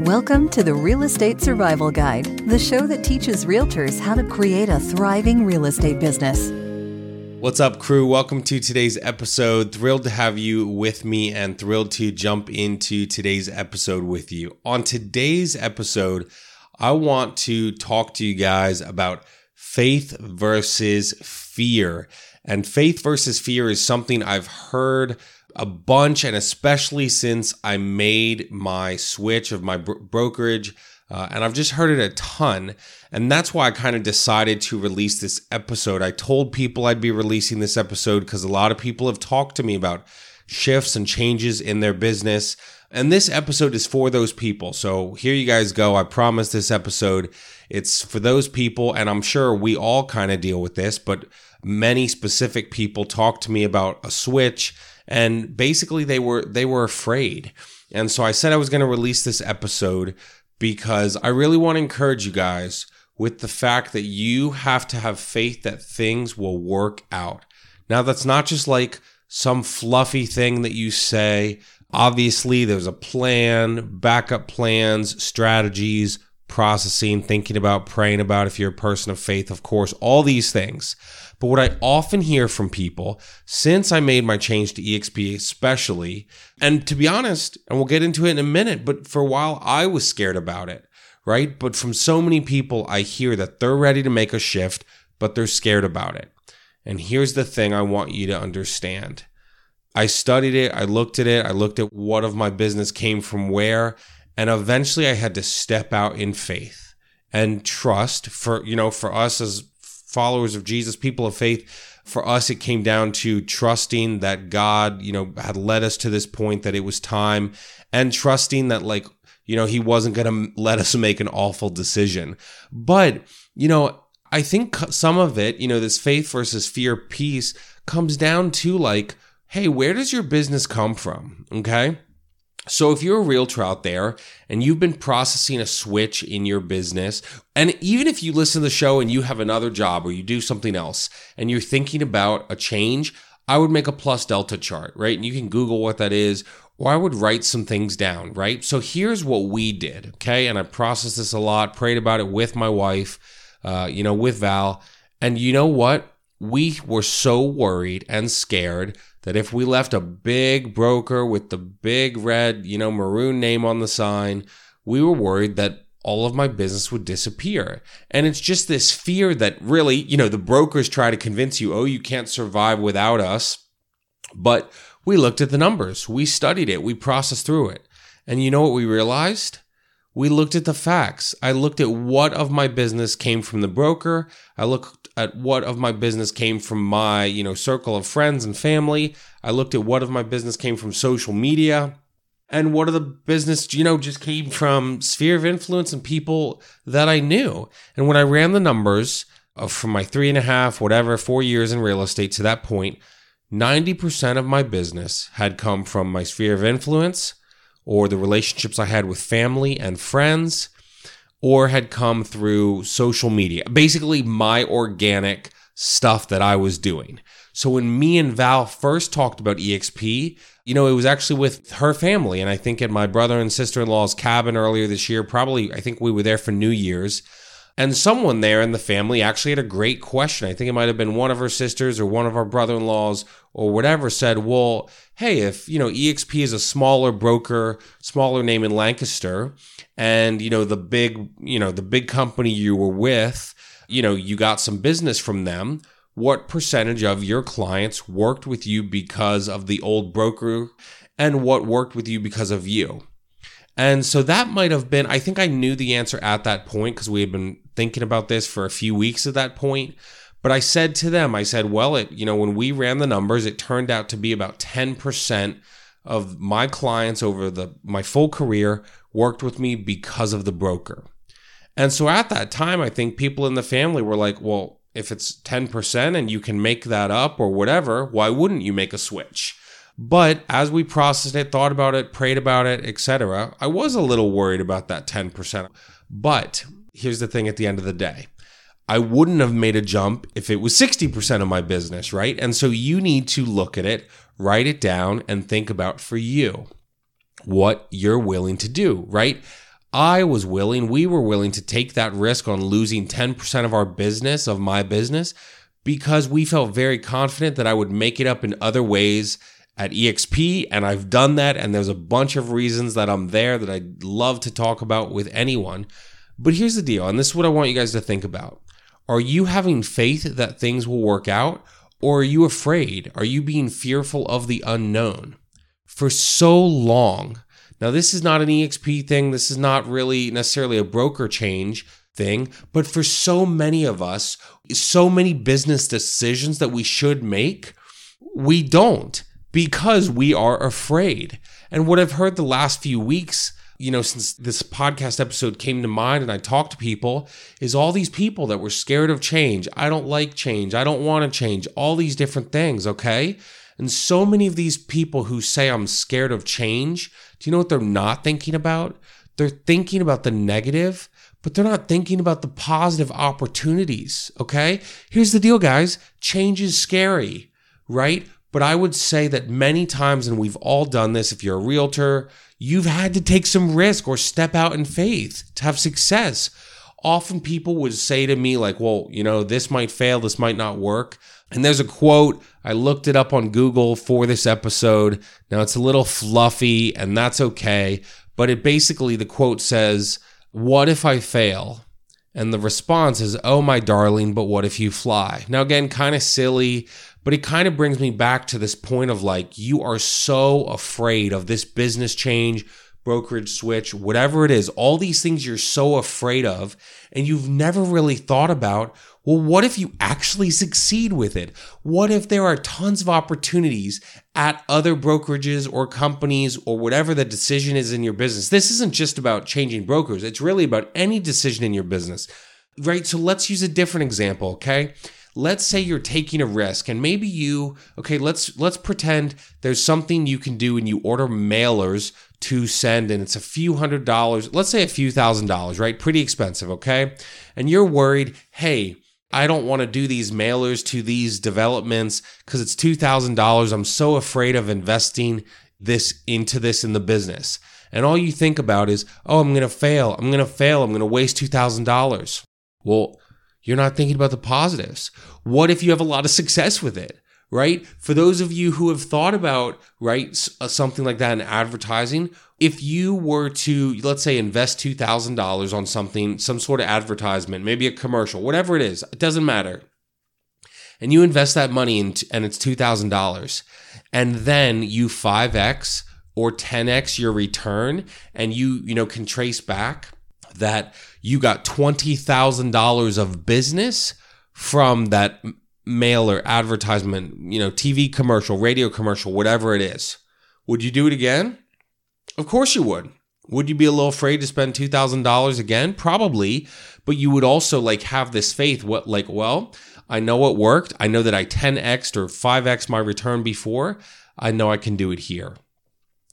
Welcome to the Real Estate Survival Guide, the show that teaches realtors how to create a thriving real estate business. What's up, crew? Welcome to today's episode. Thrilled to have you with me and thrilled to jump into today's episode with you. On today's episode, I want to talk to you guys about faith versus fear. And faith versus fear is something I've heard a bunch, and especially since I made my switch of my bro- brokerage. Uh, and I've just heard it a ton. And that's why I kind of decided to release this episode. I told people I'd be releasing this episode because a lot of people have talked to me about shifts and changes in their business. And this episode is for those people. So here you guys go. I promise this episode it's for those people. And I'm sure we all kind of deal with this, but many specific people talk to me about a switch and basically they were they were afraid. And so I said I was going to release this episode because I really want to encourage you guys with the fact that you have to have faith that things will work out. Now that's not just like some fluffy thing that you say. Obviously, there's a plan, backup plans, strategies, processing, thinking about, praying about if you're a person of faith, of course, all these things. But what I often hear from people since I made my change to EXP, especially, and to be honest, and we'll get into it in a minute, but for a while I was scared about it, right? But from so many people, I hear that they're ready to make a shift, but they're scared about it. And here's the thing I want you to understand. I studied it, I looked at it, I looked at what of my business came from where, and eventually I had to step out in faith and trust for, you know, for us as followers of Jesus, people of faith, for us, it came down to trusting that God, you know, had led us to this point that it was time and trusting that, like, you know, he wasn't going to let us make an awful decision. But, you know, I think some of it, you know, this faith versus fear piece comes down to like, hey, where does your business come from? Okay. So if you're a realtor out there and you've been processing a switch in your business, and even if you listen to the show and you have another job or you do something else and you're thinking about a change, I would make a plus delta chart, right? And you can Google what that is, or I would write some things down, right? So here's what we did, okay? And I processed this a lot, prayed about it with my wife, uh, you know, with Val. And you know what? We were so worried and scared that if we left a big broker with the big red, you know, maroon name on the sign, we were worried that all of my business would disappear. And it's just this fear that really, you know, the brokers try to convince you, oh, you can't survive without us. But we looked at the numbers, we studied it, we processed through it. And you know what we realized? We looked at the facts. I looked at what of my business came from the broker. I looked at what of my business came from my, you know, circle of friends and family. I looked at what of my business came from social media and what of the business, you know, just came from sphere of influence and people that I knew. And when I ran the numbers of from my three and a half, whatever, four years in real estate to that point, 90% of my business had come from my sphere of influence or the relationships I had with family and friends or had come through social media. Basically, my organic stuff that I was doing. So when me and Val first talked about EXP, you know, it was actually with her family. And I think at my brother and sister in law's cabin earlier this year, probably, I think we were there for New Year's. And someone there in the family actually had a great question. I think it might have been one of her sisters or one of our brother in laws or whatever said, well, hey, if, you know, EXP is a smaller broker, smaller name in Lancaster, and, you know, the big, you know, the big company you were with, you know, you got some business from them, what percentage of your clients worked with you because of the old broker and what worked with you because of you? And so that might have been, I think I knew the answer at that point because we had been thinking about this for a few weeks at that point. But I said to them, I said, well, it, you know, when we ran the numbers, it turned out to be about 10% of my clients over the my full career worked with me because of the broker. And so at that time, I think people in the family were like, well, if it's 10% and you can make that up or whatever, why wouldn't you make a switch? But as we processed it, thought about it, prayed about it, etc., I was a little worried about that 10%. But here's the thing at the end of the day. I wouldn't have made a jump if it was 60% of my business, right? And so you need to look at it, write it down, and think about for you what you're willing to do, right? I was willing, we were willing to take that risk on losing 10% of our business, of my business, because we felt very confident that I would make it up in other ways at EXP. And I've done that. And there's a bunch of reasons that I'm there that I'd love to talk about with anyone. But here's the deal, and this is what I want you guys to think about. Are you having faith that things will work out? Or are you afraid? Are you being fearful of the unknown? For so long, now, this is not an EXP thing. This is not really necessarily a broker change thing. But for so many of us, so many business decisions that we should make, we don't because we are afraid. And what I've heard the last few weeks, you know, since this podcast episode came to mind and I talked to people, is all these people that were scared of change. I don't like change. I don't want to change. All these different things, okay? And so many of these people who say I'm scared of change, do you know what they're not thinking about? They're thinking about the negative, but they're not thinking about the positive opportunities. Okay. Here's the deal, guys change is scary, right? But I would say that many times, and we've all done this, if you're a realtor, you've had to take some risk or step out in faith to have success. Often people would say to me, like, well, you know, this might fail, this might not work. And there's a quote, I looked it up on Google for this episode. Now it's a little fluffy, and that's okay. But it basically, the quote says, What if I fail? And the response is, Oh, my darling, but what if you fly? Now, again, kind of silly, but it kind of brings me back to this point of like, you are so afraid of this business change, brokerage switch, whatever it is, all these things you're so afraid of, and you've never really thought about well, what if you actually succeed with it? What if there are tons of opportunities at other brokerages or companies or whatever the decision is in your business? This isn't just about changing brokers, it's really about any decision in your business, right? So let's use a different example, okay? Let's say you're taking a risk and maybe you okay let's let's pretend there's something you can do and you order mailers to send and it's a few hundred dollars let's say a few thousand dollars right pretty expensive okay and you're worried hey I don't want to do these mailers to these developments because it's $2,000. I'm so afraid of investing this into this in the business. And all you think about is, oh, I'm going to fail. I'm going to fail. I'm going to waste $2,000. Well, you're not thinking about the positives. What if you have a lot of success with it? Right? For those of you who have thought about, right, uh, something like that in advertising, if you were to let's say invest $2000 on something some sort of advertisement maybe a commercial whatever it is it doesn't matter and you invest that money in, and it's $2000 and then you 5x or 10x your return and you you know can trace back that you got $20,000 of business from that mailer advertisement you know TV commercial radio commercial whatever it is would you do it again of course you would. Would you be a little afraid to spend $2,000 again? Probably, but you would also like have this faith what like, well, I know it worked. I know that I 10x or 5x my return before. I know I can do it here.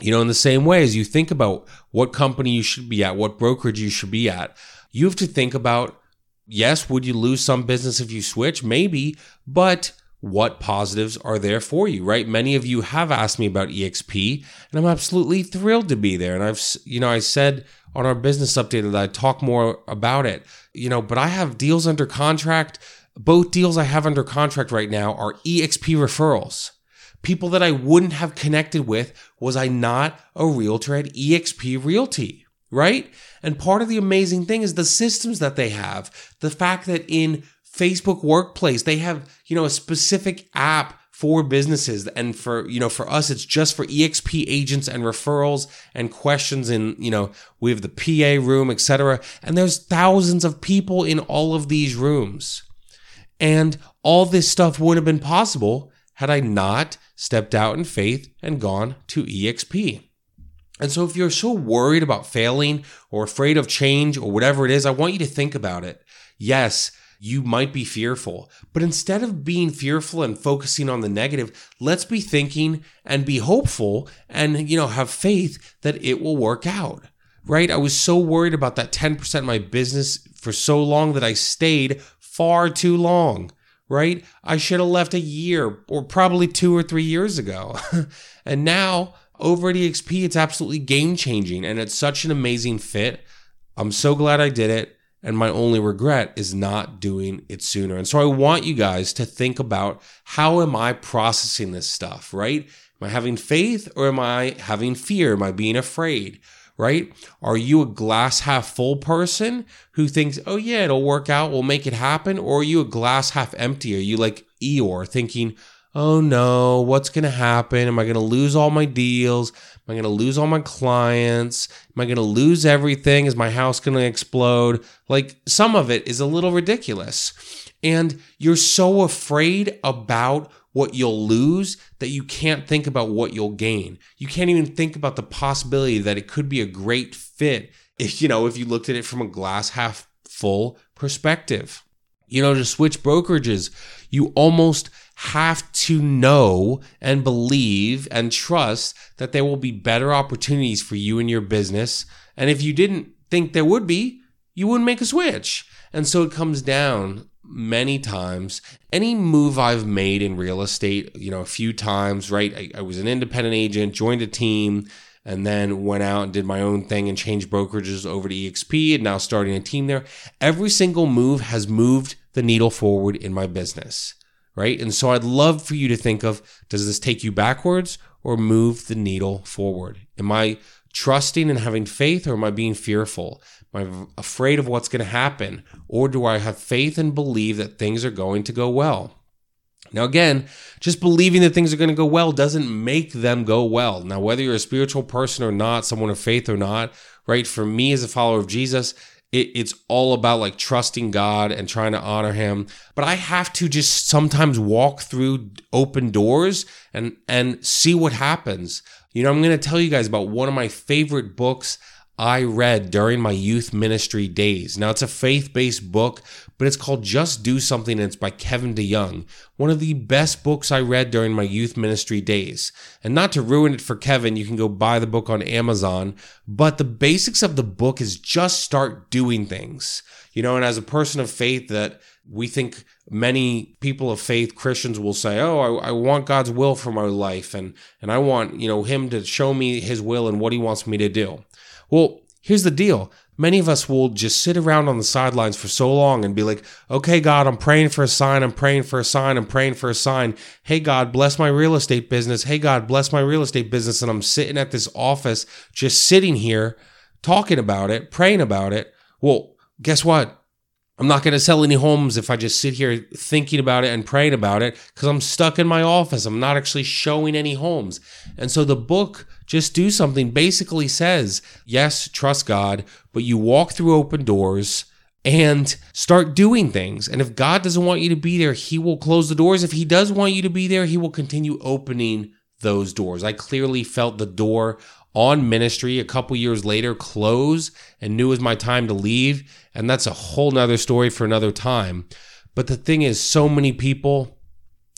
You know, in the same way as you think about what company you should be at, what brokerage you should be at, you have to think about yes, would you lose some business if you switch? Maybe, but what positives are there for you, right? Many of you have asked me about EXP, and I'm absolutely thrilled to be there. And I've, you know, I said on our business update that I'd talk more about it, you know, but I have deals under contract. Both deals I have under contract right now are EXP referrals. People that I wouldn't have connected with was I not a realtor at EXP Realty, right? And part of the amazing thing is the systems that they have. The fact that in Facebook Workplace, they have, you know, a specific app for businesses and for you know for us it's just for exp agents and referrals and questions in you know we have the pa room etc and there's thousands of people in all of these rooms and all this stuff wouldn't have been possible had i not stepped out in faith and gone to exp and so if you're so worried about failing or afraid of change or whatever it is i want you to think about it yes you might be fearful. But instead of being fearful and focusing on the negative, let's be thinking and be hopeful and, you know, have faith that it will work out. Right? I was so worried about that 10% of my business for so long that I stayed far too long. Right? I should have left a year or probably two or three years ago. and now over at EXP, it's absolutely game changing and it's such an amazing fit I'm so glad I did it. And my only regret is not doing it sooner. And so I want you guys to think about how am I processing this stuff, right? Am I having faith or am I having fear? Am I being afraid? Right? Are you a glass half full person who thinks, oh yeah, it'll work out, we'll make it happen? Or are you a glass half empty? Are you like Eeyore thinking, oh no, what's going to happen? Am I going to lose all my deals? Am I going to lose all my clients? Am I going to lose everything? Is my house going to explode? Like some of it is a little ridiculous. And you're so afraid about what you'll lose that you can't think about what you'll gain. You can't even think about the possibility that it could be a great fit if you know if you looked at it from a glass half full perspective. You know, to switch brokerages, you almost have to know and believe and trust that there will be better opportunities for you and your business. And if you didn't think there would be, you wouldn't make a switch. And so it comes down many times. Any move I've made in real estate, you know, a few times, right? I, I, was an independent agent, joined a team, and then went out and did my own thing and changed brokerages over to EXP and now starting a team there. Every single move has moved the needle forward in my business, right? And so I'd love for you to think of does this take you backwards or move the needle forward? Am I trusting and having faith or am I being fearful? Am I afraid of what's going to happen? Or do I have faith and believe that things are going to go well? Now, again, just believing that things are going to go well doesn't make them go well. Now, whether you're a spiritual person or not, someone of faith or not, right? For me as a follower of Jesus, it, it's all about like trusting God and trying to honor Him. But I have to just sometimes walk through open doors and and see what happens. You know, I'm going to tell you guys about one of my favorite books I read during my youth ministry days. Now, it's a faith based book, but it's called Just Do Something, and it's by Kevin DeYoung, one of the best books I read during my youth ministry days. And not to ruin it for Kevin, you can go buy the book on Amazon, but the basics of the book is just start doing things. You know, and as a person of faith, that we think many people of faith christians will say oh I, I, want god's will for my life and and i want you know him to show me his will and what he wants me to do well, here's the deal. Many of us will just sit around on the sidelines for so long and be like, okay, God, I'm praying for a sign. I'm praying for a sign. I'm praying for a sign. Hey, God, bless my real estate business. Hey, God, bless my real estate business. And I'm sitting at this office, just sitting here talking about it, praying about it. Well, guess what? I'm not going to sell any homes if I just sit here thinking about it and praying about it because I'm stuck in my office. I'm not actually showing any homes. And so the book, Just Do Something, basically says yes, trust God, but you walk through open doors and start doing things. And if God doesn't want you to be there, He will close the doors. If He does want you to be there, He will continue opening those doors. I clearly felt the door on ministry a couple years later close and knew it was my time to leave. And that's a whole nother story for another time. But the thing is, so many people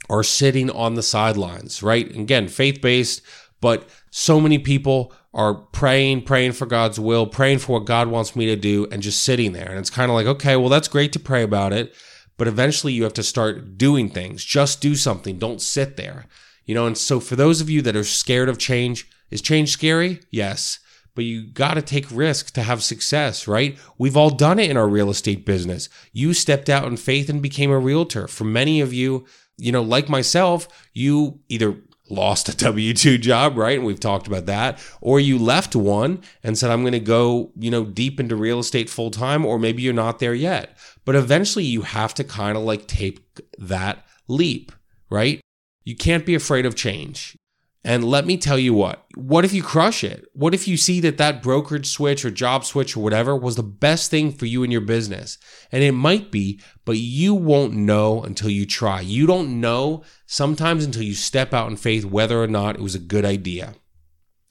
are sitting on the sidelines, right? Again, faith based, but so many people are praying, praying for God's will, praying for what God wants me to do, and just sitting there. And it's kind of like, okay, well, that's great to pray about it. But eventually you have to start doing things. Just do something. Don't sit there. You know, and so for those of you that are scared of change, is change scary? Yes. But you got to take risk to have success, right? We've all done it in our real estate business. You stepped out in faith and became a realtor. For many of you, you know, like myself, you either lost a W 2 job, right? And we've talked about that. Or you left one and said, I'm going to go, you know, deep into real estate full time, or maybe you're not there yet. But eventually you have to kind of like take that leap, right? You can't be afraid of change. And let me tell you what, what if you crush it? What if you see that that brokerage switch or job switch or whatever was the best thing for you and your business? And it might be, but you won't know until you try. You don't know sometimes until you step out in faith whether or not it was a good idea.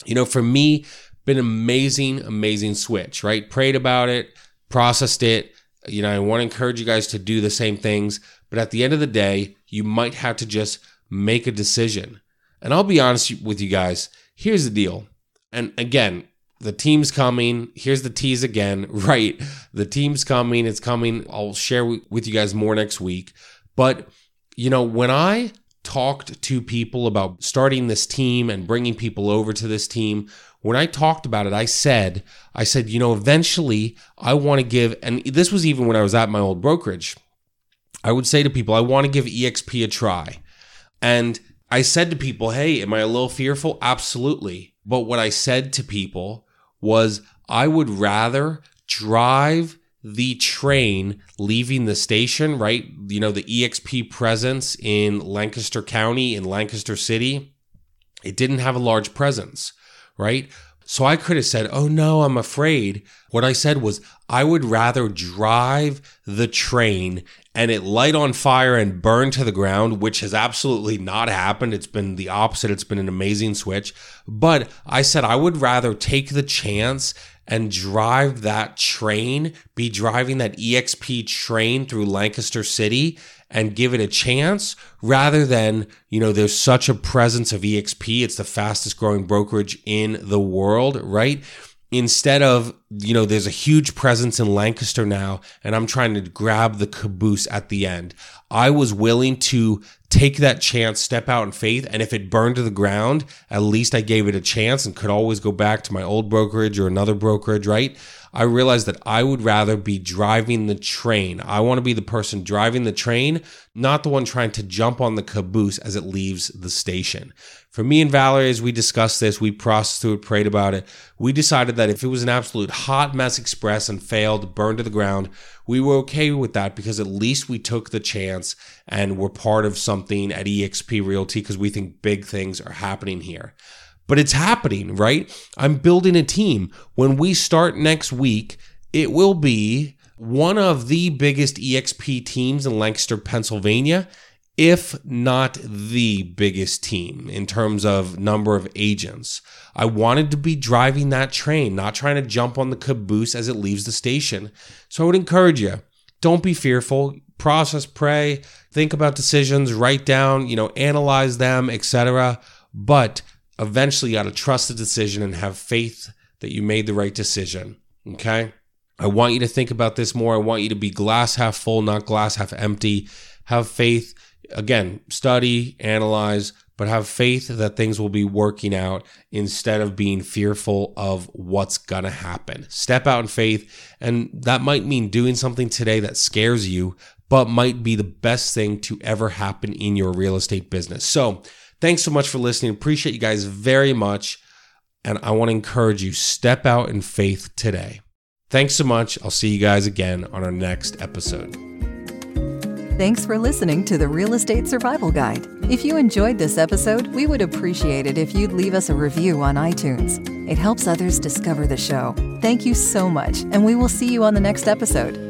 You know, for me, been amazing, amazing switch, right? Prayed about it, processed it. You know, I want to encourage you guys to do the same things, but at the end of the day, you might have to just make a decision and I'll be honest with you guys. Here's the deal. And again, the team's coming. Here's the tease again. Right. The team's coming. It's coming. I'll share with you guys more next week. But, you know, when I talked to people about starting this team and bringing people over to this team, when I talked about it, I said, I said, you know, eventually I want to give, and this was even when I was at my old brokerage. I would say to people, I want to give EXP a try. And I said to people, hey, am I a little fearful? Absolutely. But what I said to people was, I would rather drive the train leaving the station, right? You know, the EXP presence in Lancaster County, in Lancaster City, it didn't have a large presence, right? So I could have said, Oh no, I'm afraid. What I said was, I would rather drive the train and it light on fire and burn to the ground, which has absolutely not happened. It's been the opposite. It's been an amazing switch. But I said, I would rather take the chance and drive that train, be driving that EXP train through Lancaster City and give it a chance rather than, you know, there's such a presence of EXP. It's the fastest growing brokerage in the world, right? Instead of, you know, there's a huge presence in Lancaster now, and I'm trying to grab the caboose at the end. I was willing to take that chance, step out in faith, and if it burned to the ground, at least I gave it a chance and could always go back to my old brokerage or another brokerage, right? I realized that I would rather be driving the train. I want to be the person driving the train, not the one trying to jump on the caboose as it leaves the station. For me and Valerie, as we discussed this, we processed through it, prayed about it. We decided that if it was an absolute hot mess express and failed, burned to the ground, we were okay with that because at least we took the chance and were part of something at eXp Realty because we think big things are happening here but it's happening, right? I'm building a team. When we start next week, it will be one of the biggest EXP teams in Lancaster, Pennsylvania, if not the biggest team in terms of number of agents. I wanted to be driving that train, not trying to jump on the caboose as it leaves the station. So I would encourage you don't be fearful. Process, pray, think about decisions, write down, you know, analyze them, etc. But eventually you got to trust the decision and have faith that you made the right decision. Okay. I want you to think about this more. I want you to be glass half full, not glass half empty. Have faith. Again, study, analyze, but have faith that things will be working out instead of being fearful of what's going to happen. Step out in faith. And that might mean doing something today that scares you, but might be the best thing to ever happen in your real estate business. So, Thanks so much for listening. Appreciate you guys very much. And I want to encourage you step out in faith today. Thanks so much. I'll see you guys again on our next episode. Thanks for listening to the Real Estate Survival Guide. If you enjoyed this episode, we would appreciate it if you'd leave us a review on iTunes. It helps others discover the show. Thank you so much, and we will see you on the next episode.